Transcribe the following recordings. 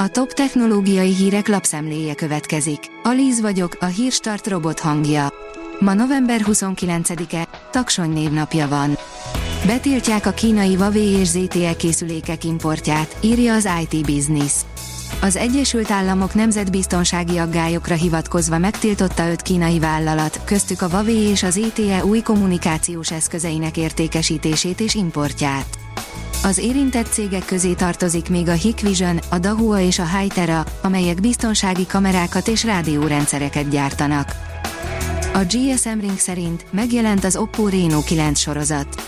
A top technológiai hírek lapszemléje következik. Alíz vagyok, a hírstart robot hangja. Ma november 29-e, taksony névnapja van. Betiltják a kínai Huawei és ZTE készülékek importját, írja az IT Business. Az Egyesült Államok nemzetbiztonsági aggályokra hivatkozva megtiltotta öt kínai vállalat, köztük a Huawei és az ZTE új kommunikációs eszközeinek értékesítését és importját. Az érintett cégek közé tartozik még a Hikvision, a Dahua és a Hytera, amelyek biztonsági kamerákat és rádiórendszereket gyártanak. A GSM Ring szerint megjelent az Oppo Reno 9 sorozat.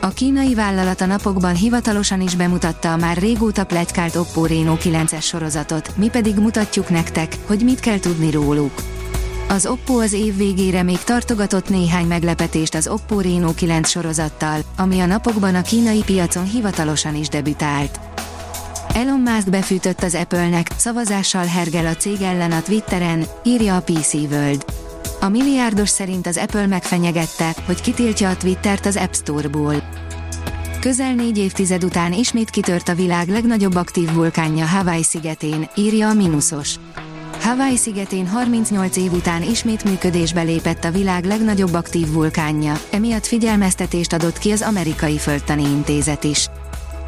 A kínai vállalat a napokban hivatalosan is bemutatta a már régóta pletykált Oppo Reno 9-es sorozatot, mi pedig mutatjuk nektek, hogy mit kell tudni róluk. Az Oppo az év végére még tartogatott néhány meglepetést az Oppo Reno 9 sorozattal, ami a napokban a kínai piacon hivatalosan is debütált. Elon Musk befűtött az Apple-nek, szavazással hergel a cég ellen a Twitteren, írja a PC World. A milliárdos szerint az Apple megfenyegette, hogy kitiltja a Twittert az App Store-ból. Közel négy évtized után ismét kitört a világ legnagyobb aktív vulkánja Hawaii szigetén, írja a Minusos. Hawaii szigetén 38 év után ismét működésbe lépett a világ legnagyobb aktív vulkánja, emiatt figyelmeztetést adott ki az amerikai földtani intézet is.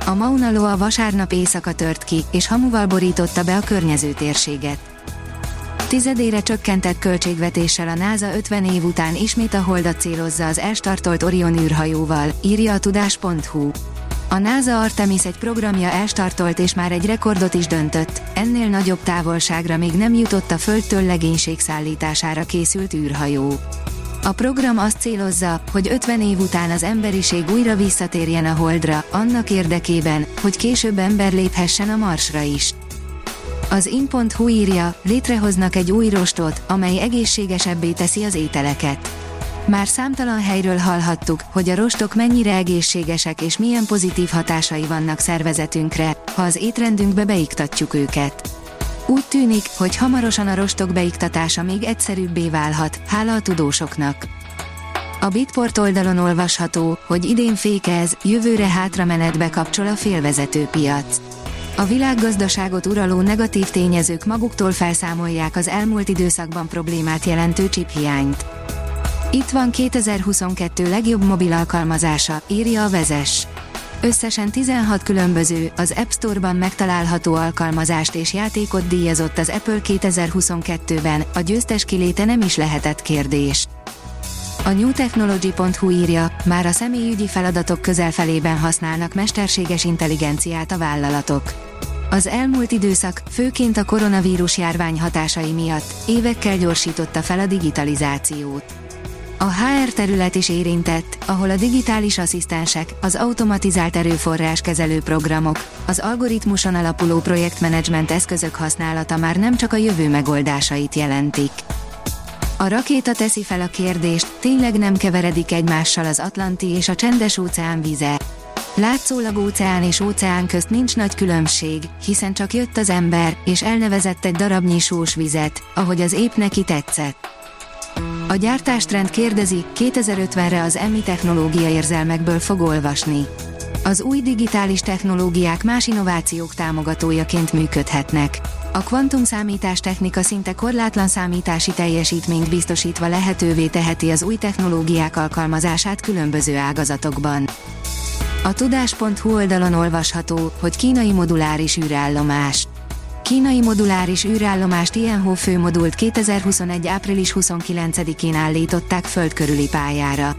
A Mauna Loa vasárnap éjszaka tört ki, és hamuval borította be a környező térséget. Tizedére csökkentett költségvetéssel a NASA 50 év után ismét a holdat célozza az elstartolt Orion űrhajóval, írja a tudás.hu. A NASA Artemis egy programja elstartolt és már egy rekordot is döntött, ennél nagyobb távolságra még nem jutott a Földtől legénység szállítására készült űrhajó. A program azt célozza, hogy 50 év után az emberiség újra visszatérjen a Holdra, annak érdekében, hogy később ember léphessen a Marsra is. Az in.hu írja, létrehoznak egy új rostot, amely egészségesebbé teszi az ételeket. Már számtalan helyről hallhattuk, hogy a rostok mennyire egészségesek és milyen pozitív hatásai vannak szervezetünkre, ha az étrendünkbe beiktatjuk őket. Úgy tűnik, hogy hamarosan a rostok beiktatása még egyszerűbbé válhat, hála a tudósoknak. A Bitport oldalon olvasható, hogy idén fékez, jövőre hátramenetbe kapcsol a félvezető piac. A világgazdaságot uraló negatív tényezők maguktól felszámolják az elmúlt időszakban problémát jelentő csiphiányt. Itt van 2022 legjobb mobil alkalmazása, írja a vezes. Összesen 16 különböző, az App Store-ban megtalálható alkalmazást és játékot díjazott az Apple 2022-ben, a győztes kiléte nem is lehetett kérdés. A newtechnology.hu írja, már a személyügyi feladatok közelfelében használnak mesterséges intelligenciát a vállalatok. Az elmúlt időszak, főként a koronavírus járvány hatásai miatt, évekkel gyorsította fel a digitalizációt. A HR terület is érintett, ahol a digitális asszisztensek, az automatizált erőforráskezelő programok, az algoritmuson alapuló projektmenedzsment eszközök használata már nem csak a jövő megoldásait jelentik. A rakéta teszi fel a kérdést, tényleg nem keveredik egymással az Atlanti és a csendes óceán vize. Látszólag óceán és óceán közt nincs nagy különbség, hiszen csak jött az ember, és elnevezett egy darabnyi sós vizet, ahogy az épp neki tetszett. A gyártástrend kérdezi, 2050-re az EMI technológia érzelmekből fog olvasni. Az új digitális technológiák más innovációk támogatójaként működhetnek. A kvantum számítás technika szinte korlátlan számítási teljesítményt biztosítva lehetővé teheti az új technológiák alkalmazását különböző ágazatokban. A tudás.hu oldalon olvasható, hogy kínai moduláris űrállomás. Kínai moduláris űrállomást Tianho főmodult 2021. április 29-én állították földkörüli pályára.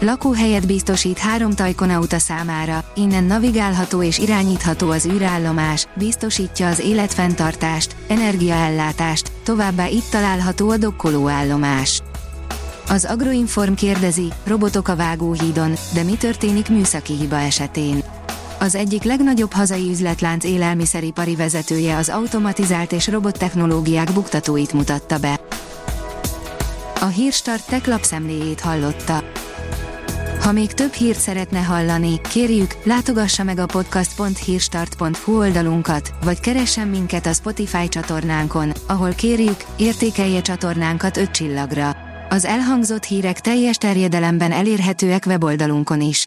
Lakóhelyet biztosít három tajkonauta számára, innen navigálható és irányítható az űrállomás, biztosítja az életfenntartást, energiaellátást, továbbá itt található a dokkolóállomás. Az Agroinform kérdezi, robotok a vágóhídon, de mi történik műszaki hiba esetén? Az egyik legnagyobb hazai üzletlánc élelmiszeripari vezetője az automatizált és robot technológiák buktatóit mutatta be. A Hírstart tech lapszemléjét hallotta. Ha még több hírt szeretne hallani, kérjük, látogassa meg a podcast.hírstart.hu oldalunkat, vagy keressen minket a Spotify csatornánkon, ahol kérjük, értékelje csatornánkat 5 csillagra. Az elhangzott hírek teljes terjedelemben elérhetőek weboldalunkon is.